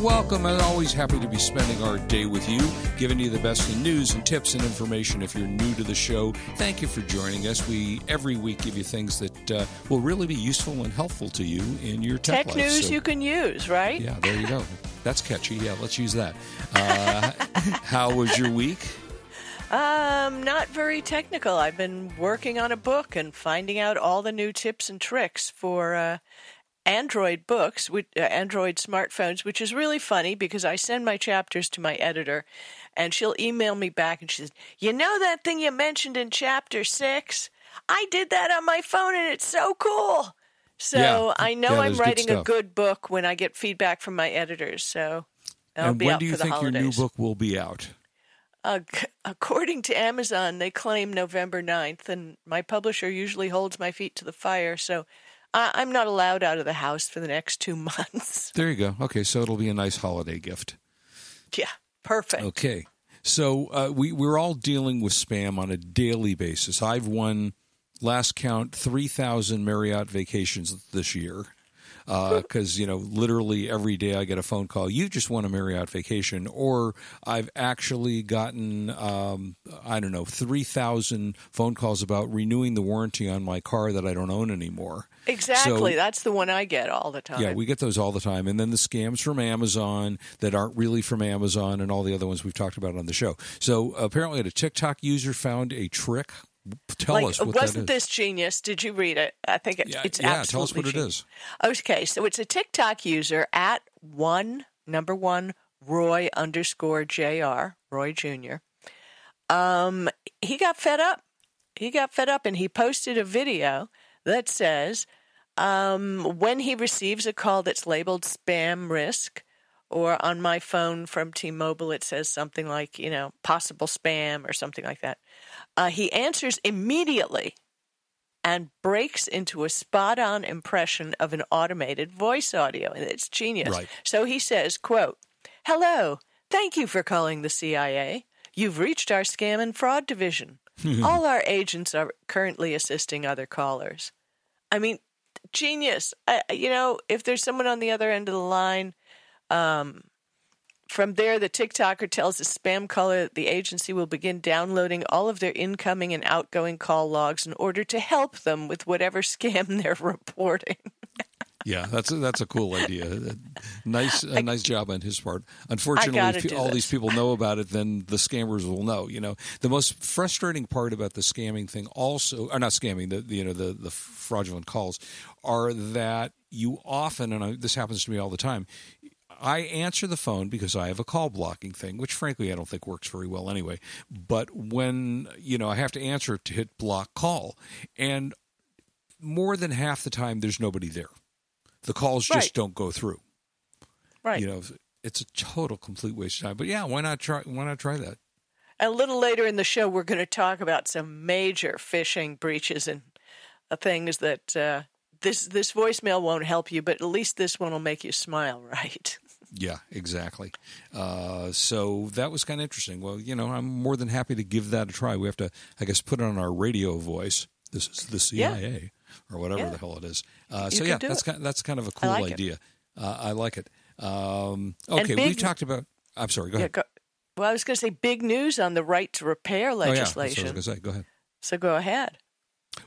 welcome. As always, happy to be spending our day with you, giving you the best in news and tips and information. If you're new to the show, thank you for joining us. We every week give you things that uh, will really be useful and helpful to you in your tech, Tech news So- you can use, right? yeah, there you go. That's catchy. Yeah, let's use that. Uh, how was your week? Um, not very technical. I've been working on a book and finding out all the new tips and tricks for uh, Android books, which, uh, Android smartphones, which is really funny because I send my chapters to my editor, and she'll email me back and she says, "You know that thing you mentioned in chapter six? I did that on my phone, and it's so cool." So Yeah. I know Yeah, I'm there's good writing a good book when I get feedback from my editors. So I'll and be when out do you for the think holidays. your new book will be out? Uh, according to Amazon, they claim November 9th, and my publisher usually holds my feet to the fire, so I- I'm not allowed out of the house for the next two months. There you go. Okay, so it'll be a nice holiday gift. yeah, perfect. Okay. So uh, we, we're all dealing with spam on a daily basis. I've won, last count, 3,000 Marriott vacations this year. Because, you know, literally every day I get a phone call, you just won a Marriott vacation. Or I've actually gotten, um, I don't know, 3,000 phone calls about renewing the warranty on my car that I don't own anymore. Exactly. So- That's the one I get all the time. yeah, we get those all the time. And then the scams from Amazon that aren't really from Amazon and all the other ones we've talked about on the show. So apparently, a TikTok user found a trick. Tell like, us what wasn't that is. this genius? Did you read it? I think it, Yeah, it's yeah, tell us what it genius. is. Okay, so it's a TikTok user at one number one Roy underscore Jr. Roy Jr. Um, he got fed up. He got fed up, and he posted a video that says, um, when he receives a call that's labeled spam risk, or on my phone from T-Mobile, it says something like, you know, possible spam or something like that. Uh, he answers immediately and breaks into a spot on impression of an automated voice audio and it's genius. Right. so he says quote hello thank you for calling the cia you've reached our scam and fraud division. All our agents are currently assisting other callers. I mean genius. I, you know if there's someone on the other end of the line um, from there, the TikToker tells the spam caller that the agency will begin downloading all of their incoming and outgoing call logs in order to help them with whatever scam they're reporting. Yeah, that's a, that's a cool idea. Nice, a nice job on his part. Unfortunately, if all this. these people know about it, then the scammers will know. You know, the most frustrating part about the scamming thing, also, or not scamming, the, you know the the fraudulent calls, are that you often, and I, this happens to me all the time. I answer the phone because I have a call blocking thing, which frankly I don't think works very well anyway. But when you know I have to answer to hit block call, and more than half the time there's nobody there. The calls just Right. don't go through. Right. You know, it's a total complete waste of time. But yeah, why not try? Why not try that? A little later in the show, we're going to talk about some major phishing breaches and uh, things that uh, this this voicemail won't help you, but at least this one will make you smile, right? Yeah, exactly. Uh, so that was kind of interesting. Well, you know, I'm more than happy to give that a try. We have to, I guess, put it on our radio voice. This is the CIA or whatever Yeah. the hell it is. Uh, so yeah, that's it. kind that's kind of a cool like idea. Uh, I like it. Um, okay, big- we've talked about. I'm sorry. Go Yeah, ahead. go, well, I was going to say big news on the right to repair legislation. Oh yeah, that's what I was going to say. Go ahead. so go ahead.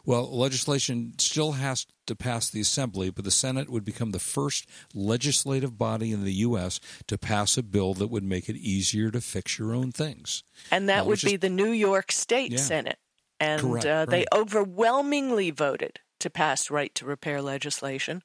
Well, legislation still has to pass the Assembly, but the Senate would become the first legislative body in the U.S. to pass a bill that would make it easier to fix your own things. And that Uh, would which is- be the New York State Yeah. Senate. And Correct, uh, they right. overwhelmingly voted to pass right to repair legislation,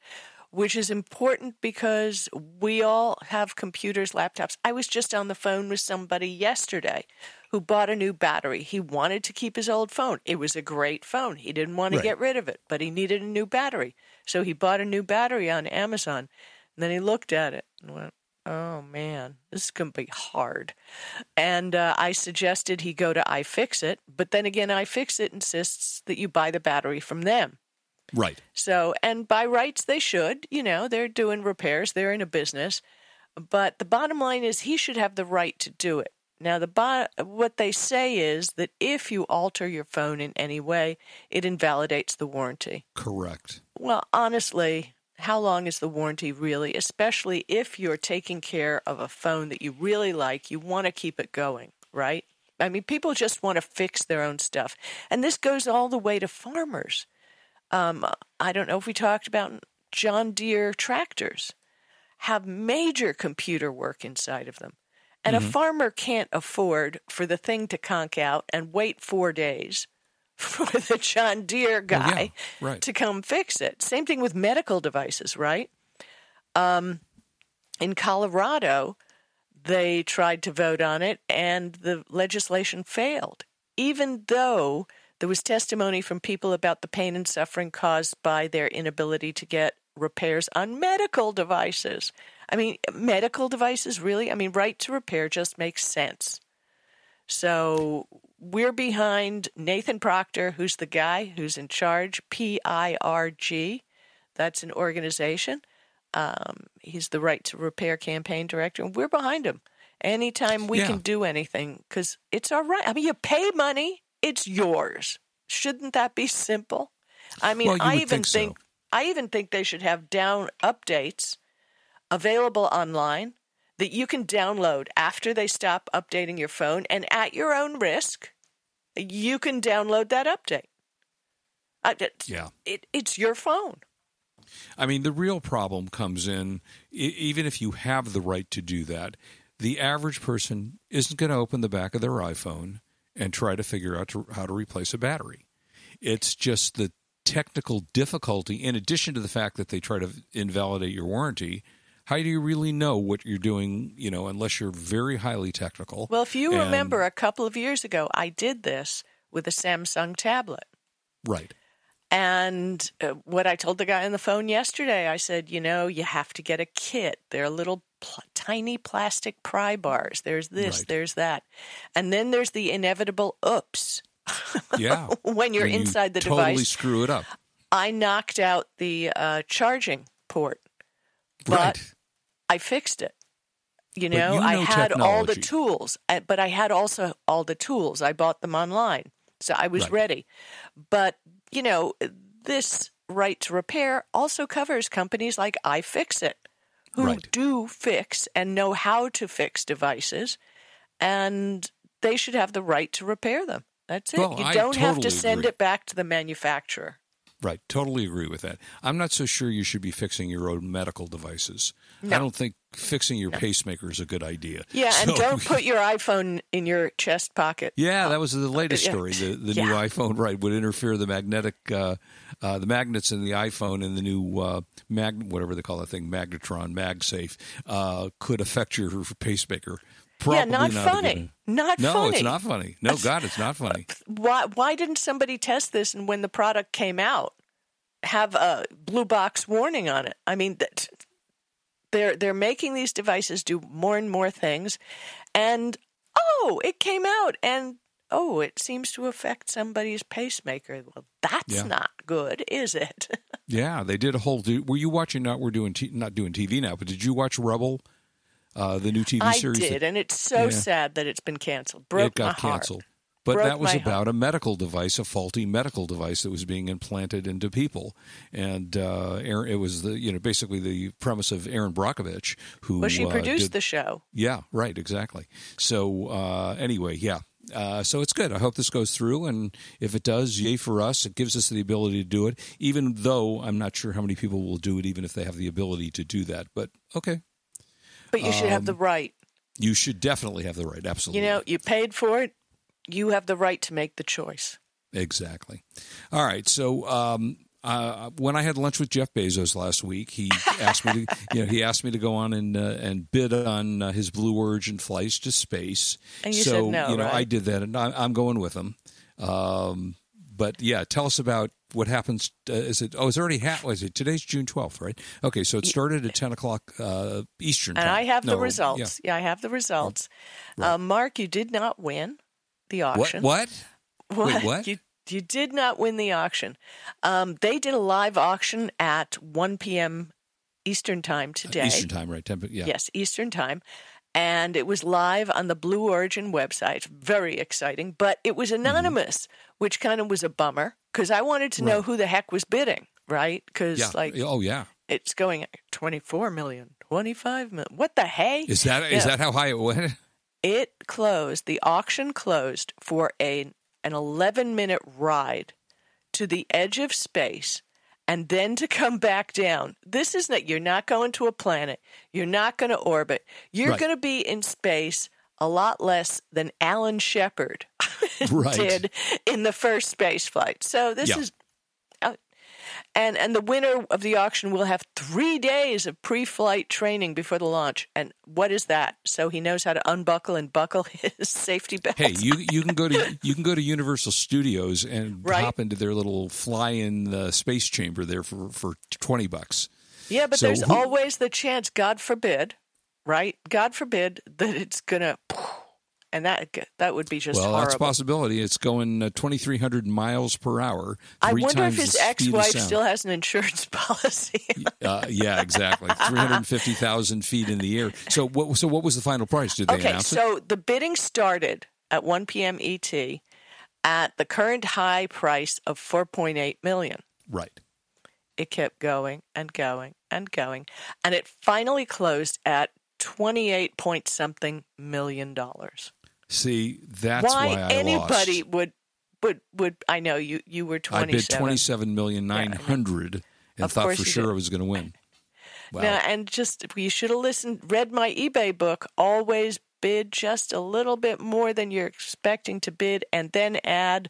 which is important because we all have computers, laptops. I was just on the phone with somebody yesterday who bought a new battery. He wanted to keep his old phone. It was a great phone. He didn't want to Right. get rid of it, but he needed a new battery. So he bought a new battery on Amazon. And then he looked at it and went, Oh man, this is going to be hard. And uh, I suggested he go to iFixit, but then again, iFixit insists that you buy the battery from them. Right. So, and by rights, they should. You know, they're doing repairs, they're in a business. But the bottom line is he should have the right to do it. Now, the what they say is that if you alter your phone in any way, it invalidates the warranty. Correct. Well, honestly, how long is the warranty really? Especially if you're taking care of a phone that you really like, you want to keep it going, right? I mean, people just want to fix their own stuff. And this goes all the way to farmers. Um, I don't know if we talked about John Deere tractors have major computer work inside of them. And a farmer can't afford for the thing to conk out and wait four days for the John Deere yeah, guy right. to come fix it. Same thing with medical devices, right? Um, in Colorado, they tried to vote on it and the legislation failed, even though there was testimony from people about the pain and suffering caused by their inability to get repairs on medical devices. I mean, medical devices, really? I mean, right to repair just makes sense. So we're behind Nathan Proctor, who's the guy who's in charge, PIRG. That's an organization. Um, he's the Right to Repair campaign director, and we're behind him. Anytime we Yeah. can do anything, because it's our right. I mean, you pay money, it's yours. Shouldn't that be simple? I mean, Well, I even think so. I even think they should have down updates available online that you can download after they stop updating your phone, and at your own risk, you can download that update. Uh, it's- Yeah. it, it's your phone. I mean, the real problem comes in even if you have the right to do that, the average person isn't going to open the back of their iPhone and try to figure out to, how to replace a battery. It's just the technical difficulty, in addition to the fact that they try to invalidate your warranty. How do you really know what you're doing, you know, unless you're very highly technical? Well, if you And- remember a couple of years ago, I did this with a Samsung tablet. Right. And uh, what I told the guy on the phone yesterday, I said, you know, you have to get a kit. There are little pl- tiny plastic pry bars. There's this, Right. there's that. And then there's the inevitable oops. Yeah. When you're you inside the totally device, screw it up. I knocked out the uh, charging port, but right. I fixed it. You know, you I know had all the tools, uh, but I had also all the tools. I bought them online, so I was Right. ready. But, you know, this right to repair also covers companies like iFixit, who Right. do fix and know how to fix devices, and they should have the right to repair them. That's it. Well, you don't have to send agree. it back to the manufacturer. Right, totally agree with that. I'm not so sure you should be fixing your own medical devices. I don't think fixing your pacemaker is a good idea. Yeah, and don't put your iPhone in your chest pocket. Yeah, that was the latest story. The the new iPhone, right, would interfere the magnetic, uh, uh, the magnets in the iPhone and the new uh, mag, whatever they call that thing, magnetron, MagSafe, uh, could affect your pacemaker. Probably yeah, not, good- funny. Not no, funny. it's not funny. No, God, it's not funny. Why why didn't somebody test this and when the product came out have a blue box warning on it? I mean that they're they're making these devices do more and more things and oh, it came out and oh, it seems to affect somebody's pacemaker. Well, that's Yeah. not good, is it? Yeah, they did a whole. Were you watching? Not we're doing t- not doing TV now, but did you watch Rebel, uh, the new TV I series? that- did, and it's so Yeah. sad that it's been canceled. Broke it got my heart. canceled. But Broke that was about a medical device, a faulty medical device that was being implanted into people, and uh, Erin, it was the you know basically the premise of Erin Brockovich, who Well, she uh, produced did- the show. yeah, right, exactly. So uh, anyway, yeah. Uh, so it's good. I hope this goes through, and if it does, yay for us. It gives us the ability to do it, even though I'm not sure how many people will do it, even if they have the ability to do that. But okay, But you should have Um, the right. you should definitely have the right. Absolutely, You know, you paid for it. You have the right to make the choice. Exactly. All right. So um, uh, when I had lunch with Jeff Bezos last week, he asked me to, you know, he asked me to go on and uh, and bid on uh, his Blue Origin flights to space. And you so said no, you know, right? I did that, and I, I'm going with him. Um, but yeah, tell us about what happens. Uh, is it? Oh, it's already ha- Was it today's June 12th, right? Okay, so it started at 10 o'clock uh, Eastern And time. I have the results. Yeah, I have the results. Uh, Mark, you did not win the Yeah. What? auction. What? What? Wait, what? You You did not win the auction. Um, they did a live auction at 1 p.m. Eastern Time today. Eastern time, right? 10, yeah. Yes, Eastern Time. And it was live on the Blue Origin website. Very exciting. But it was mm-hmm. anonymous, which kind of was a bummer because I wanted to know who the heck was bidding, right? Because, Yeah. like, oh yeah. it's going at 24 million, 25 million. What the hey? Is that is Yeah. that how high it went? it closed the auction closed for a an 11 minute ride to the edge of space and then to come back down this is not you're not going to a planet you're not going to orbit you're Right. going to be in space a lot less than alan shepard Right. did in the first space flight so this Yeah. is and and the winner of the auction will have three days of pre-flight training before the launch. And what is that? So he knows how to unbuckle and buckle his safety belt. Hey, you you can go to you can go to Universal Studios and Right. hop into their little fly-in uh, space chamber there for for twenty bucks. yeah, but so there's who- always the chance. God forbid, right? God forbid that it's gonna, and that that would be just well, horrible. that's a possibility. It's going uh, twenty three hundred miles per hour. I wonder if his of ex-wife still has an insurance policy. Uh, yeah, exactly. Three hundred fifty thousand feet in the air. So what? So what was the final price? Did they okay, announce it? so the bidding started at 1 p.m. ET at the current high price of 4.8 million. Right. it kept going and going and going and it finally closed at 28 point something million dollars See, that's why, I anybody lost. would would would i know you you were I 27 bid twenty seven million nine hundred and Of thought for sure did. I was going to win. Wow. Now, and just you should have listened read my ebay book always bid just a little bit more than you're expecting to bid and then add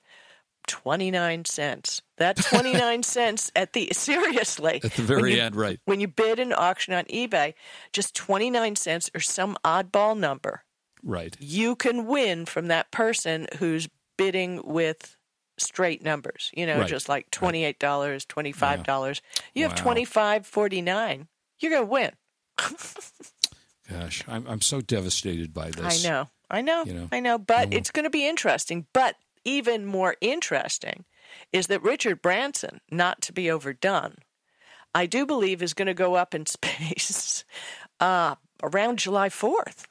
29 cents that 29 cents at the seriously At the very you- end, right. when you bid an auction on ebay just 29 cents or some oddball number Right. you can win from that person who's bidding with straight numbers you know Right. just like $28 $25 you have Wow. 25 49 you're going to win Gosh, I'm I'm so devastated by this. I know. I know. You know? I know. But Oh, it's going to be interesting. But even more interesting is that Richard Branson, not to be overdone, I do believe is going to go up in space uh, around July 4th.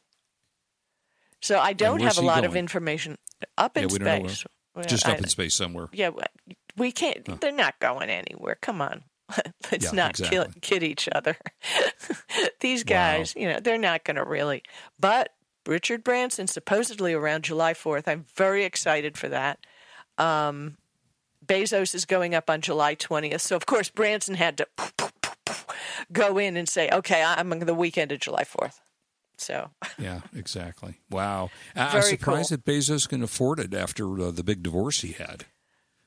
So I don't have a lot of information up in Yeah, we don't know where. space. Well, Just I- up in space somewhere. yeah, we can't. They're not going anywhere. Come on, let's Yeah, not kill, kid each other. These Wow. guys, you know, they're not going to really. But Richard Branson supposedly around July fourth. I'm very excited for that. Um, Bezos is going up on July twentieth, so of course Branson had to go in and say, "Okay, I'm on the weekend of July fourth. So Yeah, exactly. Wow. I- I'm surprised cool. that Bezos can afford it after uh, the big divorce he had.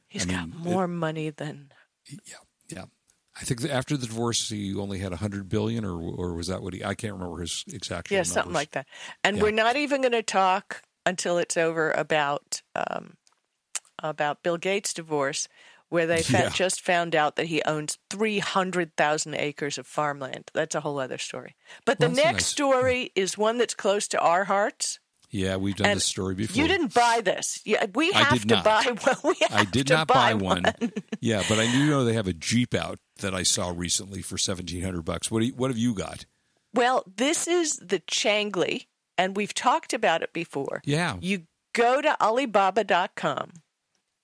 he's I got mean, more money than Yeah, yeah. I think after the divorce, he only had a hundred billion, or or was that what he? I can't remember his exact. Yeah, something like that. And Yeah. we're not even going to talk until it's over about um, about Bill Gates' divorce, where they fa- Yeah. just found out that he owns three hundred thousand acres of farmland. That's a whole other story. But the Well, next nice. story is one that's close to our hearts. Yeah, we've done And this story before. You didn't buy this. Yeah, we I have did to not. buy one. We have I did not buy one. yeah, but I do know they have a Jeep out that I saw recently for seventeen hundred bucks. What you, what have you got? Well, this is the Changli, and we've talked about it before. Yeah, You go to Alibaba.com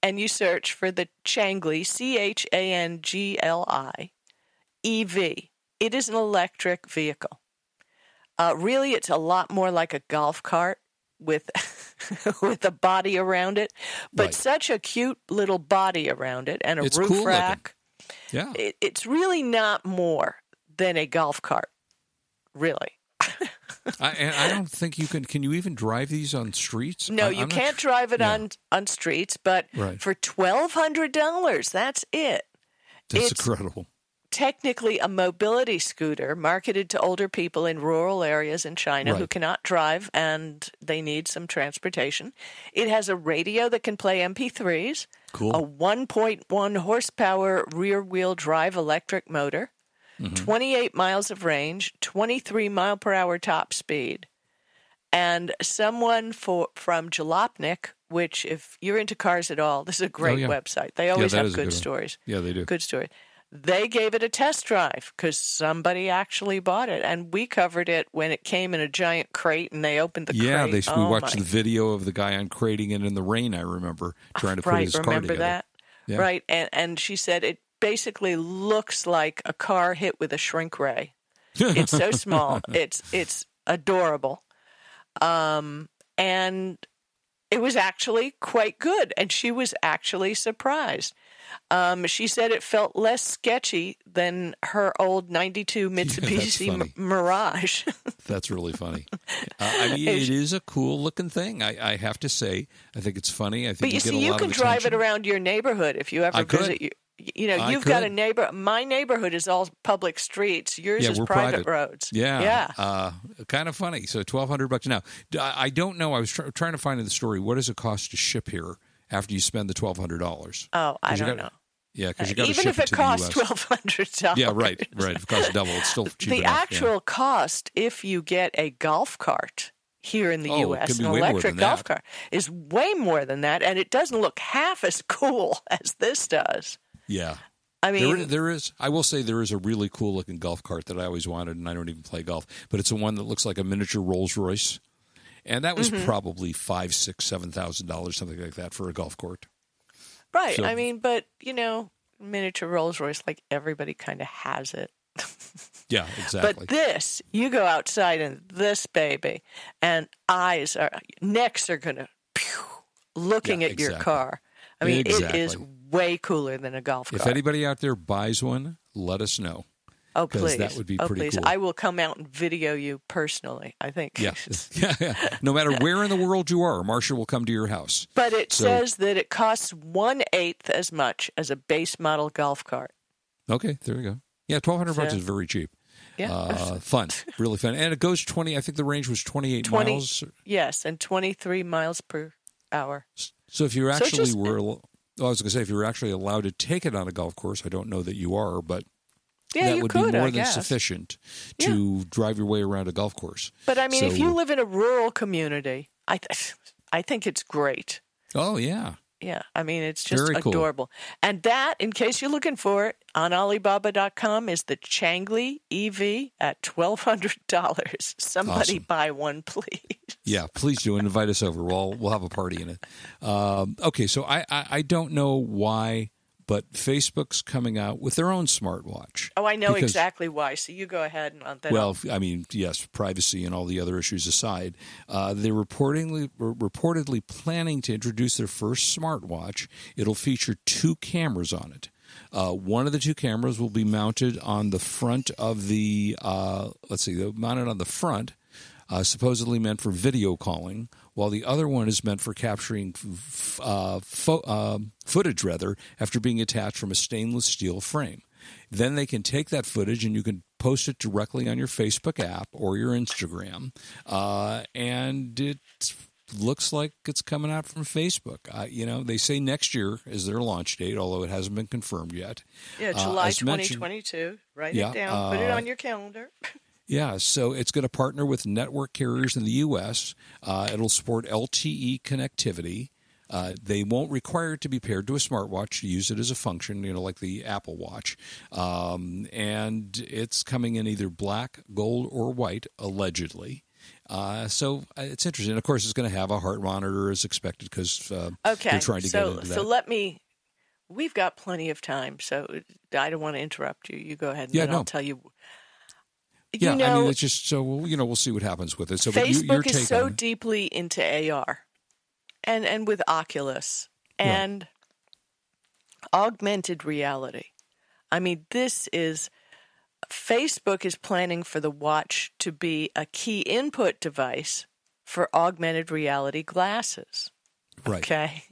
and you search for the Changli, C H A N G L I, EV. It is an electric vehicle. Uh, really, it's a lot more like a golf cart with with a body around it, but Right. such a cute little body around it and a It's roof cool looking. rack. yeah. It, it's really not more than a golf cart, really. I, I don't think you can. Can you even drive these on streets? No, I- you I'm can't drive it yeah. on on streets, but Right. for twelve hundred dollars, that's it. That's it's- incredible. Technically, a mobility scooter marketed to older people in rural areas in China who cannot drive and they need some transportation. It has a radio that can play MP3s, Cool. a 1.1 horsepower rear wheel drive electric motor, Mm-hmm. 28 miles of range, 23 mile per hour top speed. And someone for, from Jalopnik which if you're into cars at all, this is a great Oh, yeah. website. They always that have good good stories. Yeah, they do. Good story. They gave it a test drive because somebody actually bought it, and we covered it when it came in a giant crate, and they opened the yeah, crate. they we Oh, watched my the video of the guy uncrating it in the rain. I remember trying to put right, his car together. remember that? Yeah. Right, and and she said it basically looks like a car hit with a shrink ray. It's so small. It's it's adorable, um, and it was actually quite good, and she was actually surprised. Um, she said it felt less sketchy than her old '92 Mitsubishi funny. M- Mirage. That's really funny. Uh, I mean, it is a cool looking thing. I, I have to say, I think it's funny. I think But you get see, you can drive it around your neighborhood if you ever I could. visit. You, you know, I you've got a neighbor. My neighborhood is all public streets. Yours Yeah, is private, private. roads. Yeah, yeah. Uh, kind of funny. So twelve hundred bucks now. I don't know. I was try- trying to find in the story what does it cost to ship here after you spend the twelve hundred dollars. oh, I don't gotta- know. Yeah, because you got to Even ship if it to costs twelve hundred dollars. Yeah, right, right. If it costs double, it's still cheap The enough. yeah. actual cost, if you get a golf cart here in the Oh, U.S., an electric golf cart is way more than that, and it doesn't look half as cool as this does. Yeah. I mean, There, there is. I will say there is a really cool looking golf cart that I always wanted, and I don't even play golf. But it's a one that looks like a miniature Rolls Royce, and that Mm-hmm. was probably five, six, seven thousand dollars, something like that, for a golf cart. right? so- I mean, but you know, miniature Rolls Royce, like everybody kind of has it. Yeah, exactly. But this, you go outside and this baby, and eyes are, necks are gonna, pew, looking Yeah, at your car. I mean, it is Exactly. Way cooler than a golf cart. if anybody out there buys one, let us know. oh, please, that would be oh, pretty please. cool. I will come out and video you personally. I think. Yeah, yeah, yeah. No matter where in the world you are, Marsha will come to your house. But it So- says that it costs one eighth as much as a base model golf cart. Okay, there you go. Yeah, twelve hundred bucks is very cheap. Yeah. Uh, fun, really fun, and it goes twenty. I think the range was twenty-eight 20 miles. yes, and 23 miles per hour. So if you So actually just- were, well, I was going to say if you were actually allowed to take it on a golf course, I don't know that you are, but Yeah, that would could, be more I than guess. sufficient to drive your way around a golf course. But I mean, if you live in a rural community, I th- I think it's great. Oh yeah, Yeah, I mean, it's just Very cool. adorable. And that, in case you're looking for it, on Alibaba.com is the Changli EV at $1,200. Somebody Awesome. buy one, please. Yeah. Please do and invite us over. We'll we'll have a party in it. Um, okay, so I, I I don't know why, but Facebook's coming out with their own smartwatch. Oh, I know Because- exactly why. So you go ahead and on that. Well, I mean, yes, privacy and all the other issues aside, uh, they're reportedly reportedly planning to introduce their first smartwatch. It'll feature two cameras on it. Uh, one of the two cameras will be mounted on the front of the. Uh, let's see, mounted on the front, uh, supposedly meant for video calling, while the other one is meant for capturing f- uh, fo- uh, footage, rather, after being attached from a stainless steel frame. Then they can take that footage and you can post it directly on your Facebook app or your Instagram, uh, and it looks like it's coming out from Facebook. Uh, you know, they say next year is their launch date, although it hasn't been confirmed yet. yeah, uh, July as 2022. Write Yeah, it down. Put it on your calendar. Yeah, so it's going to partner with network carriers in the U.S. Uh, it'll support LTE connectivity. Uh, they won't require it to be paired to a smartwatch to use it as a function, you know, like the Apple Watch. Um, and it's coming in either black, gold, or white, allegedly. Uh, so uh, it's interesting. Of course, it's going to have a heart monitor as expected because uh, Okay. they're trying to so, get into so let me. We've got plenty of time, so I don't want to interrupt you. You go ahead, and Yeah, then no. I'll tell you. Yeah, you know, I mean, it's just so you know, we'll see what happens with it. So, but you, Facebook is so deeply into AR, and and with Oculus and augmented reality. I mean, this is Facebook is planning for the watch to be a key input device for augmented reality glasses. right? Okay.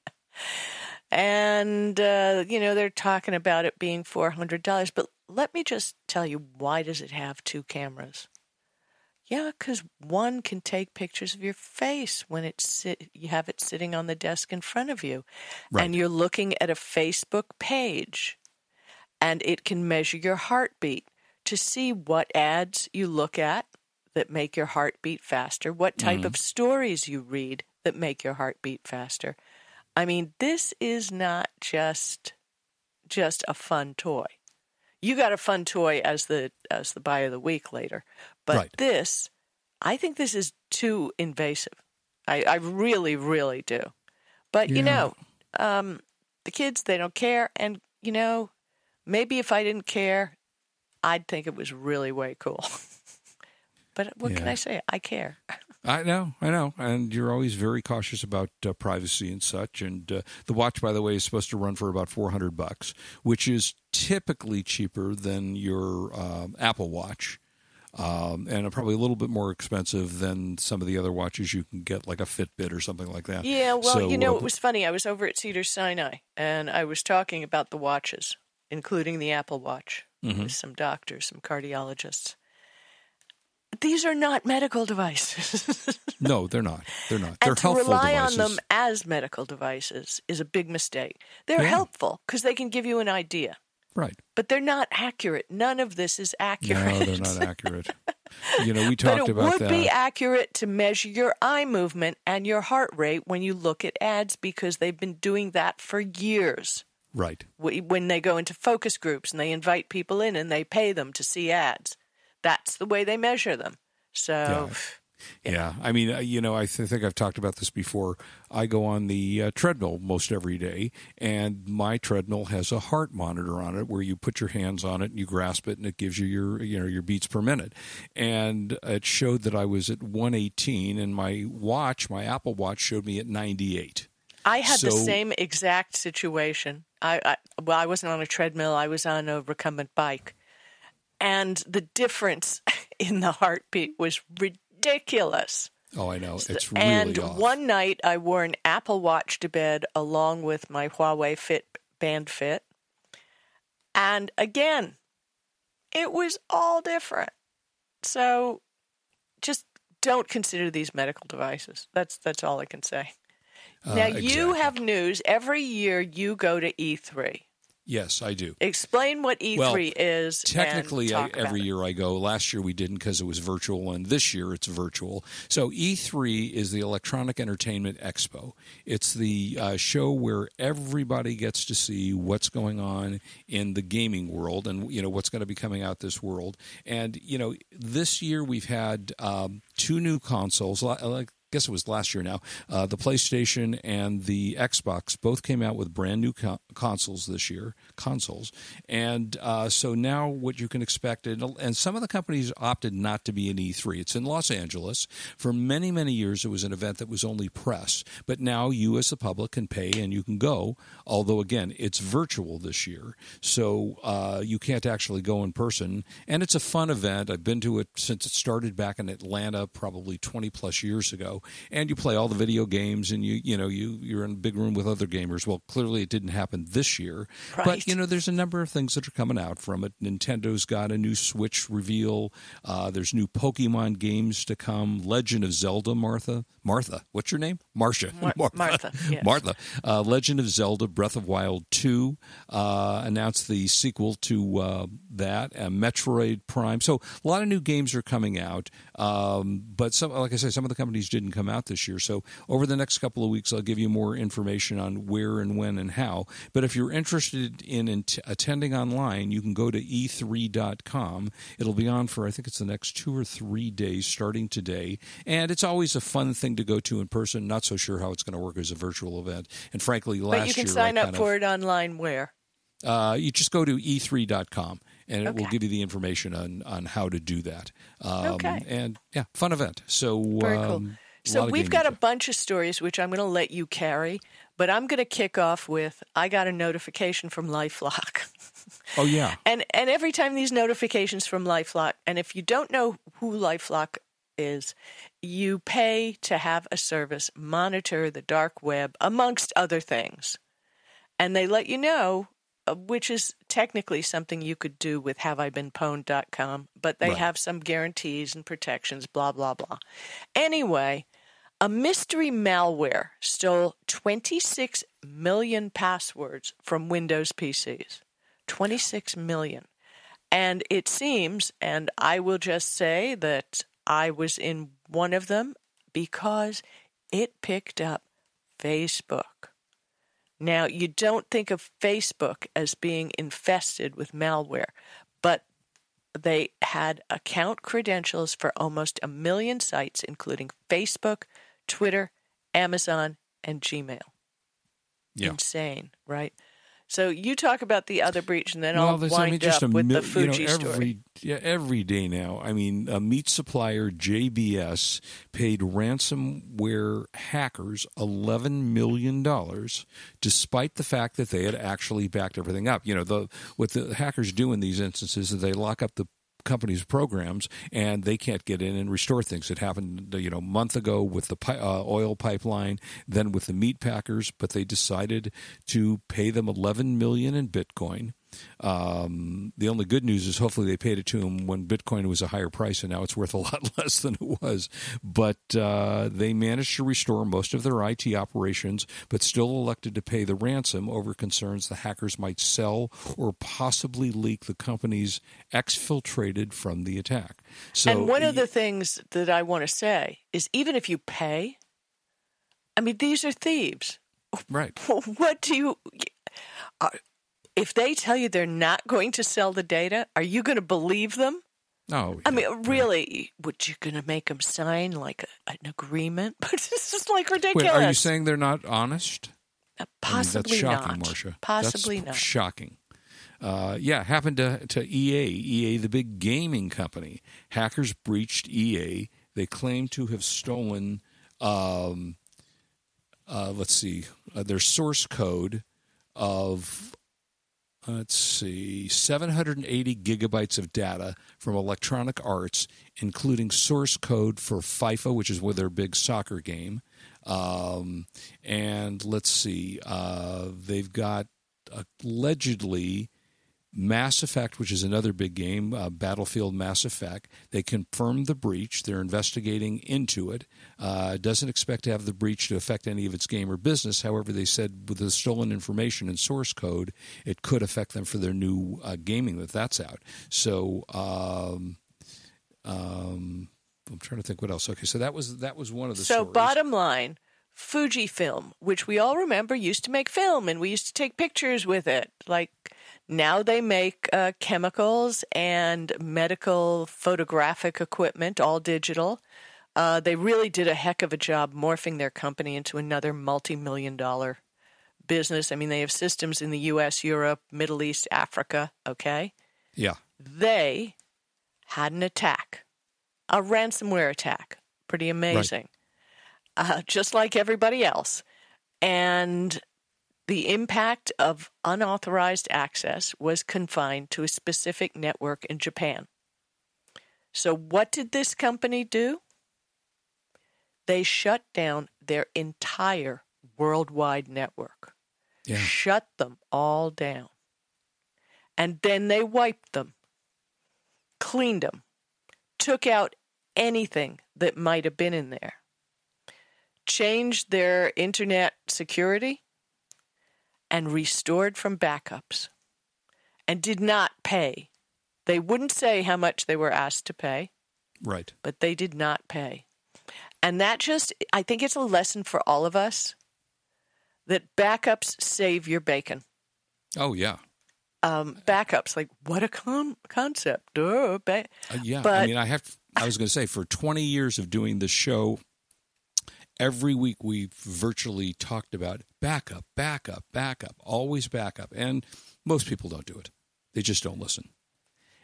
and uh, you know they're talking about it being four hundred dollars, but let me just tell you why does it have two cameras? Yeah, because one can take pictures of your face when it's sit- you have it sitting on the desk in front of you, Right. and you're looking at a Facebook page, and it can measure your heartbeat to see what ads you look at that make your heart beat faster, what type mm-hmm. of stories you read that make your heart beat faster. I mean, this is not just just a fun toy. You got a fun toy as the as the buy of the week later, but Right. this, I think this is too invasive. I, I really, really do. But you know, um, the kids they don't care, and you know, maybe if I didn't care, I'd think it was really way cool. but what can I say? I care. I know, I know, and you're always very cautious about uh, privacy and such. And uh, the watch, by the way, is supposed to run for about 400 bucks, which is typically cheaper than your um, Apple Watch, um, and probably a little bit more expensive than some of the other watches you can get, like a Fitbit or something like that. Yeah, well, So, you know, uh, it was funny. I was over at Cedar Sinai and I was talking about the watches, including the Apple Watch, Mm-hmm. with some doctors, some cardiologists. These are not medical devices. no, they're not. They're not. They're and to helpful rely devices. on them as medical devices is a big mistake. They're Yeah. helpful because they can give you an idea, right? but they're not accurate. None of this is accurate. No, they're not accurate. you know, we talked But talked it about would that. be accurate to measure your eye movement and your heart rate when you look at ads because they've been doing that for years. right. When they go into focus groups and they invite people in and they pay them to see ads, that's the way they measure them. So, Yeah, I mean, uh, you know, I th- think I've talked about this before. I go on the uh, treadmill most every day, and my treadmill has a heart monitor on it where you put your hands on it and you grasp it, and it gives you your, you know, your beats per minute. And it showed that I was at 118, and my watch, my Apple Watch, showed me at 98. I had the same exact situation. I, I well, I wasn't on a treadmill. I was on a recumbent bike, and the difference in the heartbeat was ridiculous. Oh, I know, it's really and off. one night, I wore an Apple Watch to bed along with my Huawei Fit Band Fit, and again, it was all different. So, just don't consider these medical devices. That's that's all I can say. Uh, Now you have news every year. You go to E3. Yes, I do. Explain what E3 Well, is. Technically, and I, about every year I go. Last year we didn't because it was virtual, and this year it's virtual. So E3 is the Electronic Entertainment Expo. It's the uh, show where everybody gets to see what's going on in the gaming world, and you know what's going to be coming out this world. And you know, this year we've had um, two new consoles. Like guess it was last year now. Uh, the PlayStation and the Xbox both came out with brand new co- consoles this year. Consoles, and uh, so now what you can expect, and, some of the companies opted not to be in E3. It's in Los Angeles. For many many years, it was an event that was only press, but now you as the public can pay and you can go. Although again, it's virtual this year, so uh, you can't actually go in person, and it's a fun event. I've been to it since it started back in Atlanta, probably 20 plus years ago and you play all the video games and you you know you you're in a big room with other gamers. Well clearly it didn't happen this year. Right. but you know there's a number of things that are coming out from it. Nintendo's got a new switch reveal. Uh, there's new pokemon games to come. Legend of zelda martha martha what's your name? Marsha. Mar- Martha, yes. martha. Uh, legend of zelda breath of wild 2 uh, announced the sequel to uh, that metroid prime. So a lot of new games are coming out. Um, but some like i say some of the companies didn't come out this year so over the next couple of weeks i'll give you more information on where and when and how but if you're interested in, in attending online you can go to e3.com it'll be on for i think it's the next two or three days starting today and it's always a fun thing to go to in person not so sure how it's going to work as a virtual event and frankly last But you can year sign up for of, it online where? uh, you just go to e3.com and it will give you the information on, on how to do that. Um, Okay. And yeah, fun event. So Very um, a So we've got a bunch of stories which I'm going to let you carry, but I'm going to kick off with I got a notification from LifeLock. Oh yeah, And and every time these notifications from LifeLock, and if you don't know who LifeLock is, you pay to have a service monitor the dark web amongst other things. And they let you know uh, which is technically something you could do with haveibeenpwned.com, but they Right. have some guarantees and protections, blah blah blah. Anyway, a mystery malware stole 26 million passwords from Windows PCs. 26 million. And it seems, and I will just say that I was in one of them because it picked up Facebook. Now, you don't think of Facebook as being infested with malware, but they had account credentials for almost a million sites, including Facebook, Twitter, Amazon, and Gmail. Yeah. Insane, right? So you talk about the other breach, and then Well, I'll wind I mean, just up a with mil- the Fuji you know, story. every, Yeah, every day now. I mean, a meat supplier JBS paid ransomware hackers eleven million dollars, despite the fact that they had actually backed everything up. You know, the what the hackers do in these instances is they lock up the company's programs and they can't get in and restore things. It happened, you know, a month ago with the pi- uh, oil pipeline, then with the meat packers, but they decided to pay them 11 million in Bitcoin. Um, the only good news is hopefully they paid it to him when Bitcoin was a higher price, and now it's worth a lot less than it was. But uh, they managed to restore most of their IT operations, but still elected to pay the ransom over concerns the hackers might sell or possibly leak the companies exfiltrated from the attack. So, and one of the things that I want to say is even if you pay, I mean, these are thieves. right, What do you. If they tell you they're not going to sell the data, are you going to believe them? oh, I mean, really, would you going to make them sign like a, an agreement? But this is like ridiculous. Wait, are you saying they're not honest? Uh, I mean, possibly that's shocking, not? Marsha. Possibly that's not. Shocking. Uh, yeah, happened to, to EA. EA, the big gaming company. Hackers breached EA. They claim to have stolen, um, uh, let's see, uh, their source code of, let's see, 780 gigabytes of data from Electronic Arts, including source code for FIFA, which is their big soccer game. Um, and let's see, uh, they've got allegedly Mass Effect, which is another big game, uh, Battlefield Mass Effect. They confirmed the breach. They're investigating into it. Uh, doesn't expect to have the breach to affect any of its game or business. However, they said with the stolen information and source code, it could affect them for their new uh, gaming that that's out. So. Um, um, I'm trying to think what else. Okay, so that was that was one of the So, stories. bottom line, Fujifilm, which we all remember used to make film and we used to take pictures with it. Like now they make uh, chemicals and medical photographic equipment, all digital. Uh, they really did a heck of a job morphing their company into another multi million dollar business. I mean, they have systems in the US, Europe, Middle East, Africa. Okay. yeah, They had an attack, a ransomware attack. Pretty amazing. Uh, just like everybody else. And the impact of unauthorized access was confined to a specific network in Japan. So, what did this company do? They shut down their entire worldwide network, yeah, shut them all down. And then they wiped them, cleaned them, took out anything that might have been in there, changed their internet security, and restored from backups, and did not pay. They wouldn't say how much they were asked to pay, right. but they did not pay. And that just, I think it's a lesson for all of us that backups save your bacon. Oh yeah, Um, backups, like what a con- concept. Duh, ba- Uh, yeah, I mean, I have. I was going to say, for 20 years of doing the show, every week we've virtually talked about backup, backup, backup, always backup, and most people don't do it. They just don't listen.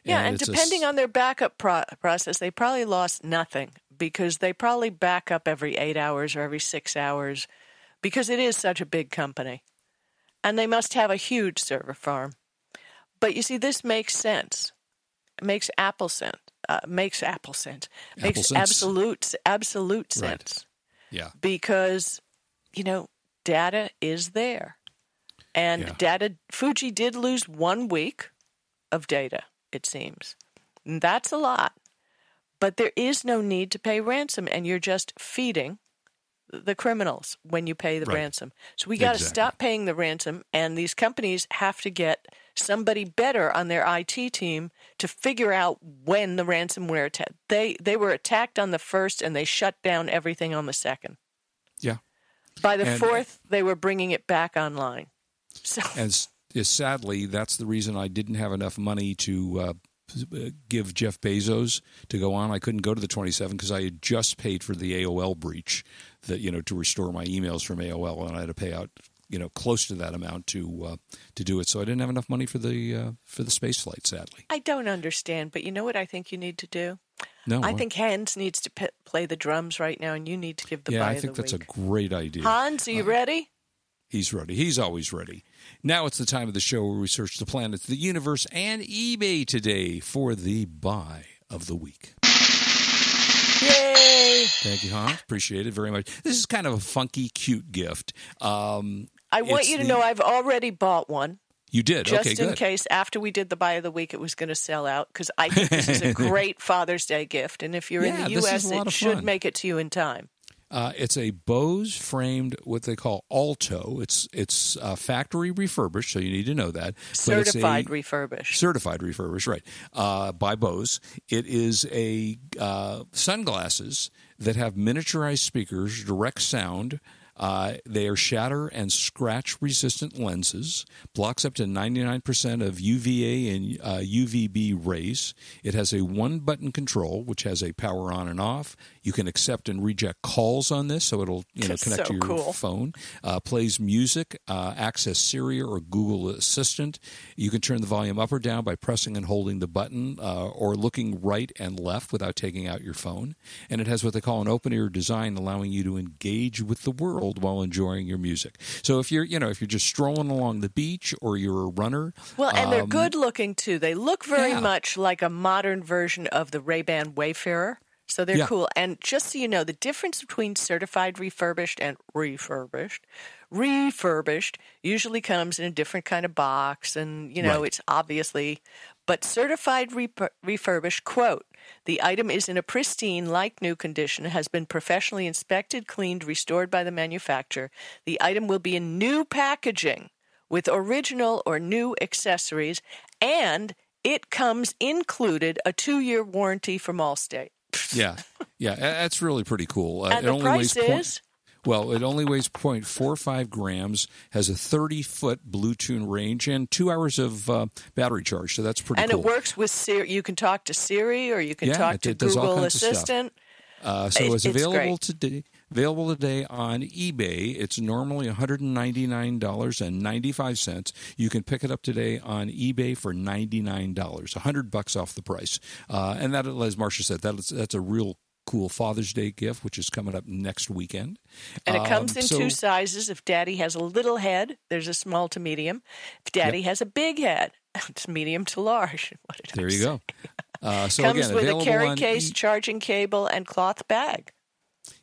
Yeah, and, it's a depending s- on their backup pro- process, they probably lost nothing because they probably back up every eight hours or every six hours because it is such a big company. And they must have a huge server farm. But you see, this makes sense. It makes Apple sense. Uh, makes Apple sense. Makes Apple sense. absolute absolute Right. Yeah, because you know data is there, and Yeah. data. Fuji did lose one week of data. It seems And that's a lot, but there is no need to pay ransom, and you're just feeding the criminals when you pay the Right. ransom. So we got to Exactly. stop paying the ransom, and these companies have to get somebody better on their IT team to figure out when the ransomware attack. They they were attacked on the first, and they shut down everything on the second. Yeah. By the And- fourth, they were bringing it back online. So And is sadly, that's the reason I didn't have enough money to uh, give Jeff Bezos to go on. I couldn't go to the 27 because I had just paid for the AOL breach that you know to restore my emails from AOL, and I had to pay out you know close to that amount to uh, to do it. So I didn't have enough money for the uh, for the space flight. Sadly, I don't understand, but you know what I think you need to do? no. I what? think Hans needs to p- play the drums right now, and you need to give the yeah, buy I think that's week. a great idea. Hans, are you ready? He's ready. He's always ready. Now it's the time of the show where we search the planets, the universe, and eBay today for the buy of the week. Yay! Thank you, Hans. Appreciate it very much. This is kind of a funky, cute gift. Um, I want you to the- know I've already bought one. you did. just okay, in good. case after we did the buy of the week it was going to sell out because I think this is a great Father's Day gift, and if you're Yeah, in the U.S., it should fun. make it to you in time. Uh, it's a Bose framed, what they call Alto. It's it's uh, factory refurbished, so you need to know that. But it's a- Certified refurbished. certified refurbished, right? Uh, by Bose. It is a uh, sunglasses that have miniaturized speakers, direct sound. Uh, they are shatter and scratch resistant lenses. Blocks up to 99% of UVA and uh, UVB rays. It has a one button control, which has a power on and off. You can accept and reject calls on this, so it'll you know That's connect so to your cool. phone. Uh, plays music, uh, access Siri or Google Assistant. You can turn the volume up or down by pressing and holding the button uh, or looking right and left without taking out your phone. And it has what they call an open ear design, allowing you to engage with the world while enjoying your music. So if you're, you know, if you're just strolling along the beach or you're a runner, Well, and they're um, good looking too. They look very yeah. much like a modern version of the Ray Ban Wayfarer. So they're Yeah. cool. And just so you know, the difference between certified refurbished and refurbished, refurbished usually comes in a different kind of box. And, you know, Right. it's obviously, but certified repu- refurbished, quote, the item is in a pristine, like new condition, has been professionally inspected, cleaned, restored by the manufacturer. The item will be in new packaging with original or new accessories, and it comes included a two year warranty from Allstate. yeah, yeah, that's really pretty cool. Uh, And it the only price is? Well, it only weighs 0.45 grams, has a 30 foot Bluetooth range, and two hours of uh, battery charge. So that's pretty And cool. it works with Siri. You can talk to Siri or you can Yeah, talk to it Google kinds of stuff. Assistant. Uh, so It- it's it's available great. today. Available today on eBay. It's normally one hundred and ninety nine dollars and ninety five cents. You can pick it up today on eBay for ninety nine dollars, hundred bucks off the price. Uh, and that, as Marsha said, that's that's a real cool Father's Day gift, which is coming up next weekend. And it comes Um, in so- two sizes. If daddy has a little head, there's a small to medium. If daddy has a big head, it's medium to large. Did I There you say? go. Uh, so Comes again, with a carry case, e- charging cable, and cloth bag.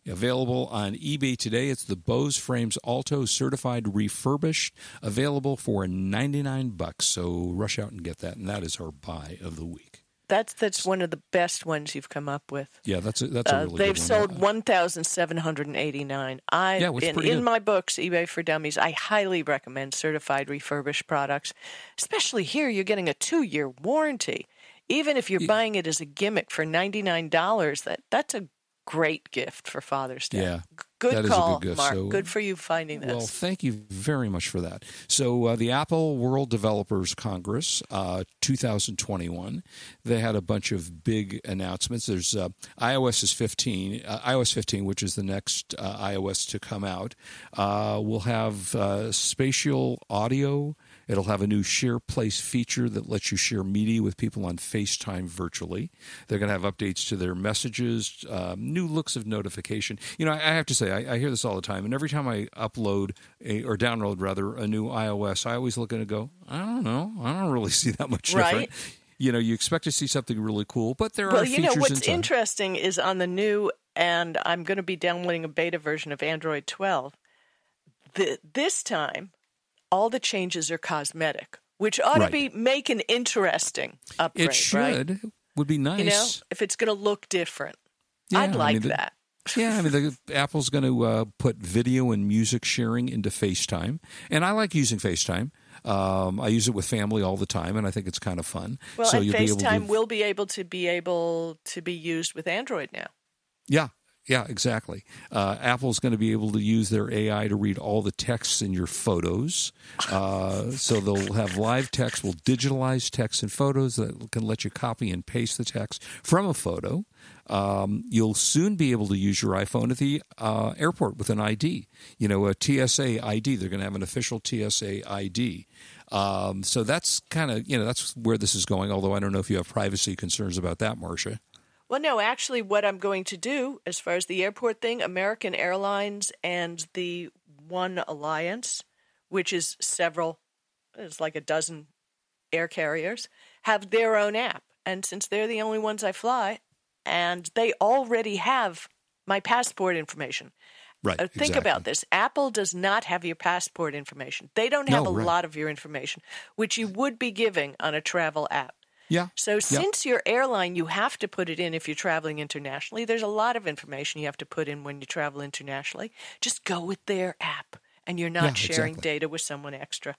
Available on eBay today. It's the Bose Frames Alto certified refurbished, available for 99 bucks. So rush out and get that and that is our buy of the week. That's that's one of the best ones you've come up with. Yeah, that's a, that's a Uh, really they've sold one thousand seven hundred and eighty nine. I Yeah, in, in my books, eBay for Dummies. I highly recommend certified refurbished products, especially here. You're getting a two year warranty, even if you're buying it as a gimmick for ninety nine dollars. That that's a great gift for Father's Day. Yeah, good that is a call, good. Marc. So- good for you finding this. Well, thank you very much for that. So, uh, the Apple World Developers Congress uh, 2021, they had a bunch of big announcements. There's uh, iOS is 15, uh, iOS 15, which is the next uh, iOS to come out. Uh, we'll have uh, spatial audio. It'll have a new share place feature that lets you share media with people on FaceTime virtually. They're going to have updates to their messages, um, new looks of notification. You know, I, I have to say, I, I hear this all the time, and every time I upload a, or download rather a new iOS, I always look at it and go, I don't know, I don't really see that much Right. different. You know, you expect to see something really cool, but there well, are Well, you know what's interesting is on the new, and I'm going to be downloading a beta version of Android 12. The, this time, all the changes are cosmetic, which ought Right. to be make an interesting upgrade. it right? should would be nice. You know, if it's going to look different, Yeah, I'd I like mean, the- that. Yeah, I mean, the, Apple's going to uh, put video and music sharing into FaceTime, and I like using FaceTime. Um, I use it with family all the time, and I think it's kind of fun. Well, so and you'll be able FaceTime to, will be able to be able to be used with Android now. yeah, Yeah, exactly. Uh, Apple's going to be able to use their AI to read all the texts in your photos. Uh, so they'll have live text, will digitalize text and photos that can let you copy and paste the text from a photo. Um, you'll soon be able to use your iPhone at the uh, airport with an ID. You know, a TSA ID. They're going to have an official TSA ID. Um, so that's kind of you know that's where this is going. Although I don't know if you have privacy concerns about that, Marsha. Well, no, actually, what I'm going to do as far as the airport thing, American Airlines and the One Alliance, which is several, it's like a dozen air carriers, have their own app. And since they're the only ones I fly, and they already have my passport information. Right. Uh, think exactly. about this. Apple does not have your passport information. They don't have No, a right. lot of your information, which you would be giving on a travel app. Yeah. So, Yeah. since your airline, you have to put it in if you're traveling internationally. There's a lot of information you have to put in when you travel internationally. Just go with their app, and you're not Yeah, sharing exactly. data with someone extra.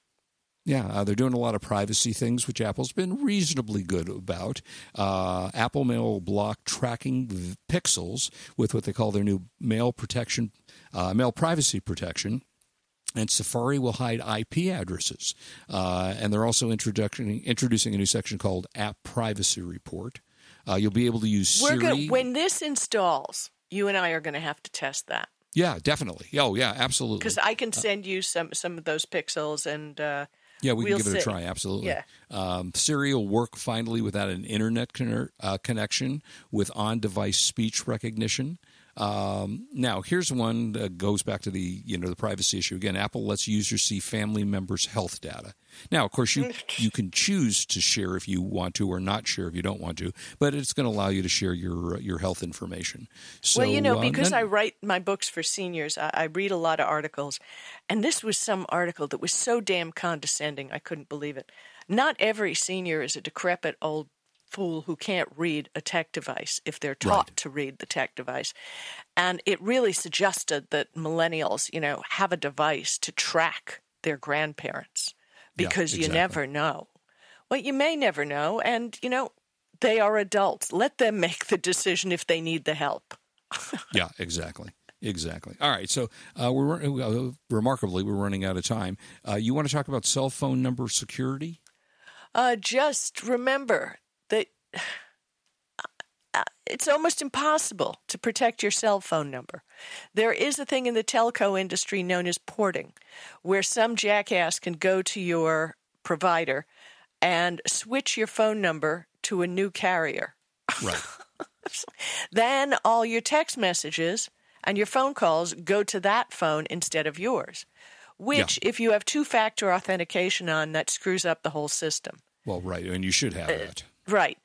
Yeah, uh, they're doing a lot of privacy things, which Apple's been reasonably good about. Uh, Apple Mail will block tracking v- pixels with what they call their new mail protection, uh, mail privacy protection. And Safari will hide IP addresses. Uh, and they're also introducing, introducing a new section called App Privacy Report. Uh, you'll be able to use We're Siri. going when this installs. You and I are going to have to test that yeah, definitely. Oh, yeah, absolutely. because I can send you some some of those pixels, and uh, Yeah, we We'll can give it a try. Absolutely. Yeah. Um, Siri will work finally without an internet conner- uh, connection with on-device speech recognition. Um, now, here's one that goes back to the you know the privacy issue again. Apple lets users see family members' health data. Now, of course, you you can choose to share if you want to or not share if you don't want to, but it's going to allow you to share your your health information. So, well, you know, uh, because then- I write my books for seniors, I, I read a lot of articles, and this was some article that was so damn condescending, I couldn't believe it. Not every senior is a decrepit old fool who can't read a tech device if they're taught Right. to read the tech device. And it really suggested that millennials, you know, have a device to track their grandparents Yeah, because you never know. Well, you may never know, and you know, they are adults. Let them make the decision if they need the help. Yeah, exactly. Exactly. All right. So uh, we're uh, remarkably we're running out of time. Uh, you want to talk about cell phone number security? Uh, just remember Uh, it's almost impossible to protect your cell phone number. There is a thing in the telco industry known as porting, where some jackass can go to your provider and switch your phone number to a new carrier. Right. Then all your text messages and your phone calls go to that phone instead of yours. Which, if you have two factor authentication on, that screws up the whole system. well, right, and you should have uh, that. Right.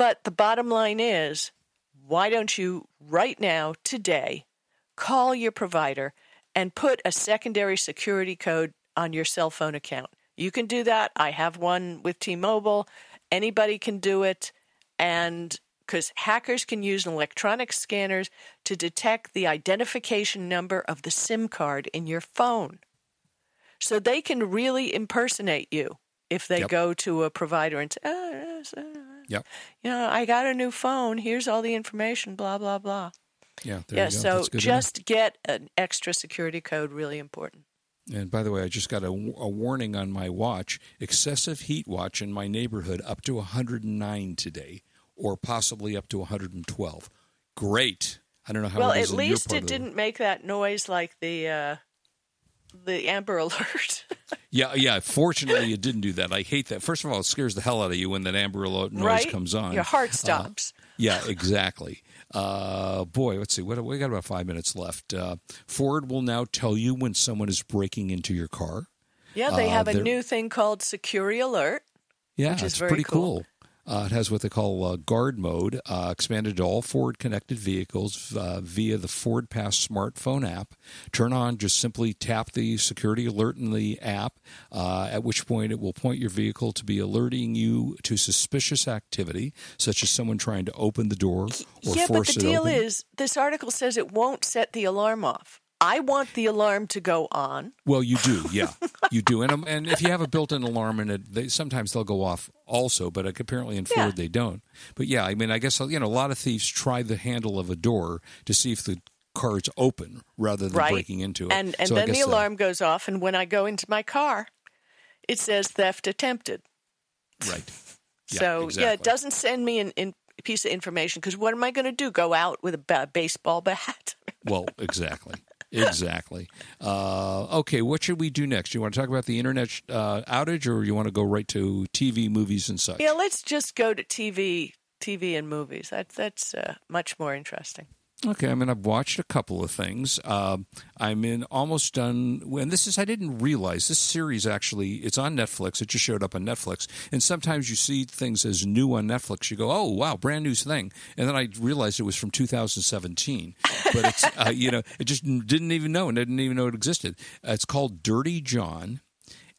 But the bottom line is why don't you, right now, today, call your provider and put a secondary security code on your cell phone account? You can do that. I have one with T Mobile. Anybody can do it. And because hackers can use electronic scanners to detect the identification number of the SIM card in your phone. So they can really impersonate you if they Yep. go to a provider and say, oh, uh, Yep. you know, I got a new phone. Here's all the information, blah, blah, blah. Yeah. There yeah, you go. so That's good to know. just get an extra security code, really important. And by the way, I just got a, a warning on my watch: excessive heat watch in my neighborhood up to 109 today, or possibly up to 112. Great. I don't know how. well, it is at in your least it didn't make that noise like the uh, the Amber Alert. Yeah, yeah. Fortunately, it didn't do that. I hate that. First of all, it scares the hell out of you when that Amber Alert noise right? comes on. Your heart Uh, stops. Yeah, exactly. Uh, boy, let's see. What we got about five minutes left. Uh, Ford will now tell you when someone is breaking into your car. yeah, they uh, have a new thing called SecuriAlert. Yeah, Which is it's pretty cool. cool. Uh, it has what they call uh, guard mode, uh, expanded to all Ford connected vehicles uh, via the Ford Pass smartphone app. Turn on, just simply tap the SecuriAlert in the app, uh, at which point it will point your vehicle to be alerting you to suspicious activity, such as someone trying to open the door or yeah, but the deal open. is, this article says it won't set the alarm off. I want the alarm to go on. Well, you do, yeah, you do, and um, and if you have a built-in alarm in it, they, sometimes they'll go off also, but apparently in Ford Yeah. they don't. But yeah, I mean, I guess you know a lot of thieves try the handle of a door to see if the car's open rather than right. breaking into it. And and So then the that- alarm goes off, and when I go into my car, it says theft attempted. right. Yeah, so yeah, it doesn't send me an, in piece of information because what am I going to do? Go out with a baseball bat? Well, exactly. Exactly. Uh, okay, what should we do next? You want to talk about the internet uh, outage, or you want to go right to TV, movies, and such? yeah, let's just go to TV, TV and movies. That's that's uh, much more interesting. Okay, I mean, I've watched a couple of things. Um, I'm in almost done. And this is, I didn't realize this series actually, it's on Netflix. It just showed up on Netflix. And sometimes you see things as new on Netflix. You go, oh, wow, brand new thing. And then I realized it was from 2017. But it's, uh, you know, it just didn't even know and I didn't even know it existed. Uh, it's called Dirty John.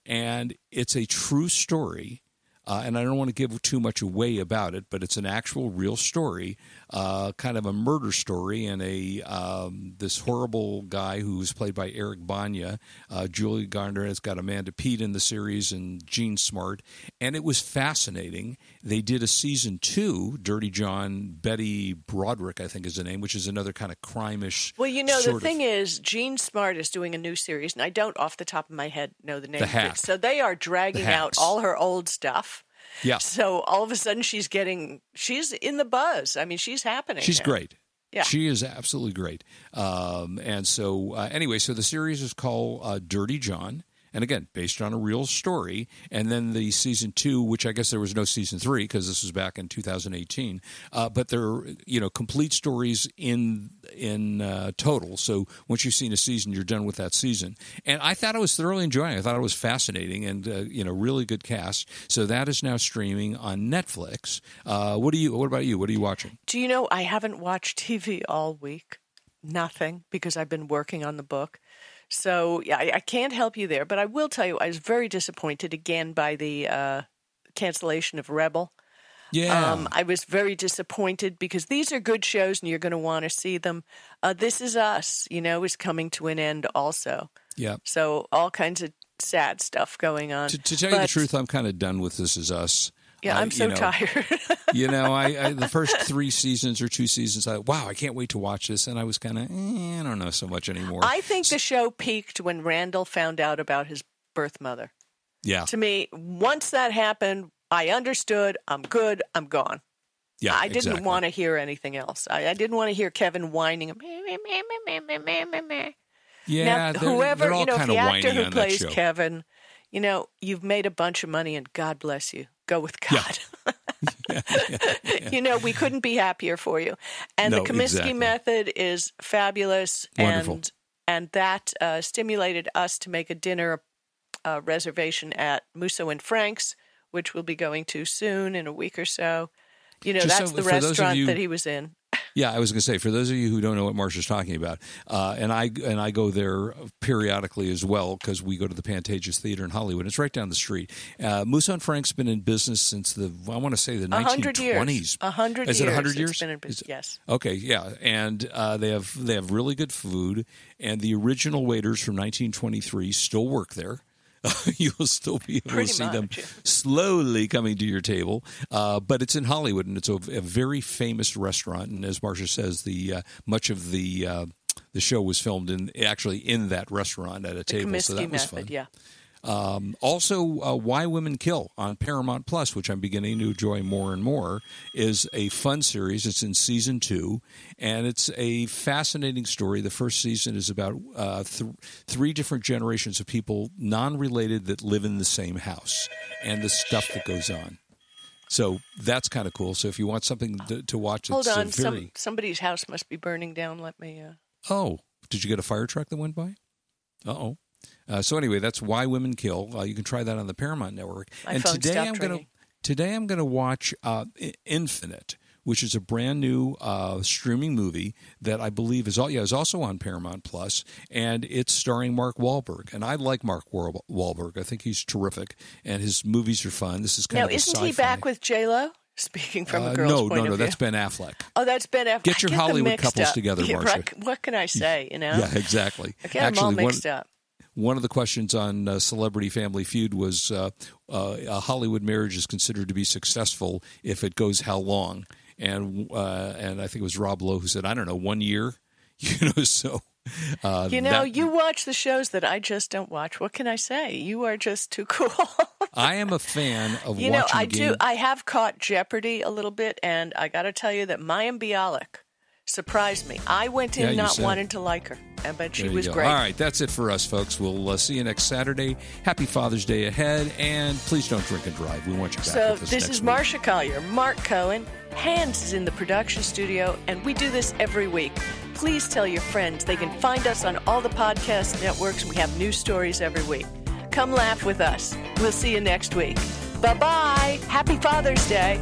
And it's a true story. Uh, and I don't want to give too much away about it, but it's an actual real story, uh, kind of a murder story, and a um, this horrible guy who's played by Eric Bana, uh, Julia Garner has got Amanda Peet in the series, and Jean Smart, and it was fascinating. They did a season two, Dirty John, Betty Broderick, I think is the name, which is another kind of crime-ish. Well, you know, the sort of- thing is, Jean Smart is doing a new series, and I don't, off the top of my head, know the name. of Hack. it. So they are dragging The out all her old stuff. Yeah, So all of a sudden, she's getting, she's in the buzz. I mean, she's happening. She's now. great. Yeah. She is absolutely great. Um, and so, uh, anyway, so the series is called uh, Dirty John. And again, based on a real story. And then the season two, which I guess there was no season three because this was back in 2018. Uh, but they're you know complete stories in in uh, total. So once you've seen a season, you're done with that season. And I thought I was thoroughly enjoying. it. I thought it was fascinating and uh, you know really good cast. So that is now streaming on Netflix. Uh, what do you? What about you? What are you watching? Do you know I haven't watched TV all week? Nothing because I've been working on the book. So yeah, I, I can't help you there. But I will tell you, I was very disappointed again by the uh, cancellation of Rebel. Yeah. Um, I was very disappointed because these are good shows and you're going to want to see them. Uh, this is Us, you know, is coming to an end also. yeah. So all kinds of sad stuff going on. To, to tell you the truth, I'm kind of done with This Is Us. Yeah, Uh, I'm so you know, tired. you know, I, I the first three seasons or two seasons, I wow, I can't wait to watch this, and I was kind of, eh, I don't know so much anymore. I think the show peaked when Randall found out about his birth mother. yeah, To me, once that happened, I understood. I'm good. I'm gone. yeah, I didn't exactly. want to hear anything else. I, I didn't want to hear Kevin whining. Yeah, now, they're, whoever they're you know, the actor who plays. Kevin, you know, you've made a bunch of money, and God bless you. Go with God. you know, we couldn't be happier for you. And No, the Kominsky exactly. method is fabulous, Wonderful. and and that uh, stimulated us to make a dinner uh, reservation at Musso and Frank's, which we'll be going to soon in a week or so. You know, Just that's so- the for those of restaurant you- that he was in. Yeah, I was going to say for those of you who don't know what Marsha's talking about, uh, and I and I go there periodically as well because we go to the Pantages Theater in Hollywood. It's right down the street. Uh, Musso and Frank's been in business since the I want to say the A hundred years. 1920s. A hundred Is it a hundred years? been in business. Yes. Okay, yeah, and uh, they have they have really good food, and the original waiters from 1923 still work there. You'll still be able Pretty to see them much, yeah. slowly coming to your table, uh, but it's in Hollywood, and it's a, a very famous restaurant. And as Marsha says, the uh, much of the uh, the show was filmed in actually in that restaurant at a The table, so Kominsky that was method. fun. Yeah. Um, also, uh, Why Women Kill on Paramount Plus, which I'm beginning to enjoy more and more, is a fun series. It's in season two, and it's a fascinating story. The first season is about uh, th- three different generations of people, non related, that live in the same house, and the stuff that goes on. So that's kind of cool. So if you want something to, to watch, Hold it's uh, on. very. Some somebody's house must be burning down. Let me. Uh... Oh, did you get a fire truck that went by? Uh-oh. Uh So anyway, that's why women kill. Uh, you can try that on the Paramount Network. My and today I'm going to today I'm going to watch uh, Infinite, which is a brand new uh, streaming movie that I believe is all yeah is also on Paramount Plus, and it's starring Mark Wahlberg. And I like Mark Wahl- Wahlberg. I think he's terrific, and his movies are fun. This is kind Now, of isn't he sci-fi. back with J Lo? Speaking from Uh, a girl's no, point no, of no. view. That's Ben Affleck. Oh, that's Ben Affleck. Get your Hollywood couples up. together, Marsha. What can I say? You know, Yeah, exactly. I get them all one- mixed up. One of the questions on uh, Celebrity Family Feud was uh, uh, a Hollywood marriage is considered to be successful if it goes how long? And uh, and I think it was Rob Lowe who said, I don't know, one year. You know, so uh, You know, that- you watch the shows that I just don't watch. What can I say? You are just too cool. I am a fan of you know, I game. do. I have caught Jeopardy a little bit, and I got to tell you that Mayim Bialik surprised me. I went in Yeah, not said. wanting to like her, and but she was go. great. All right, that's it for us, folks. We'll uh, see you next Saturday. Happy Father's Day ahead, and please don't drink and drive. We want you back So this is week. Marsha Collier, Marc Cohen. Hans is in the production studio, and we do this every week. Please tell your friends. They can find us on all the podcast networks. We have new stories every week. Come laugh with us. We'll see you next week. Bye bye. Happy Father's Day.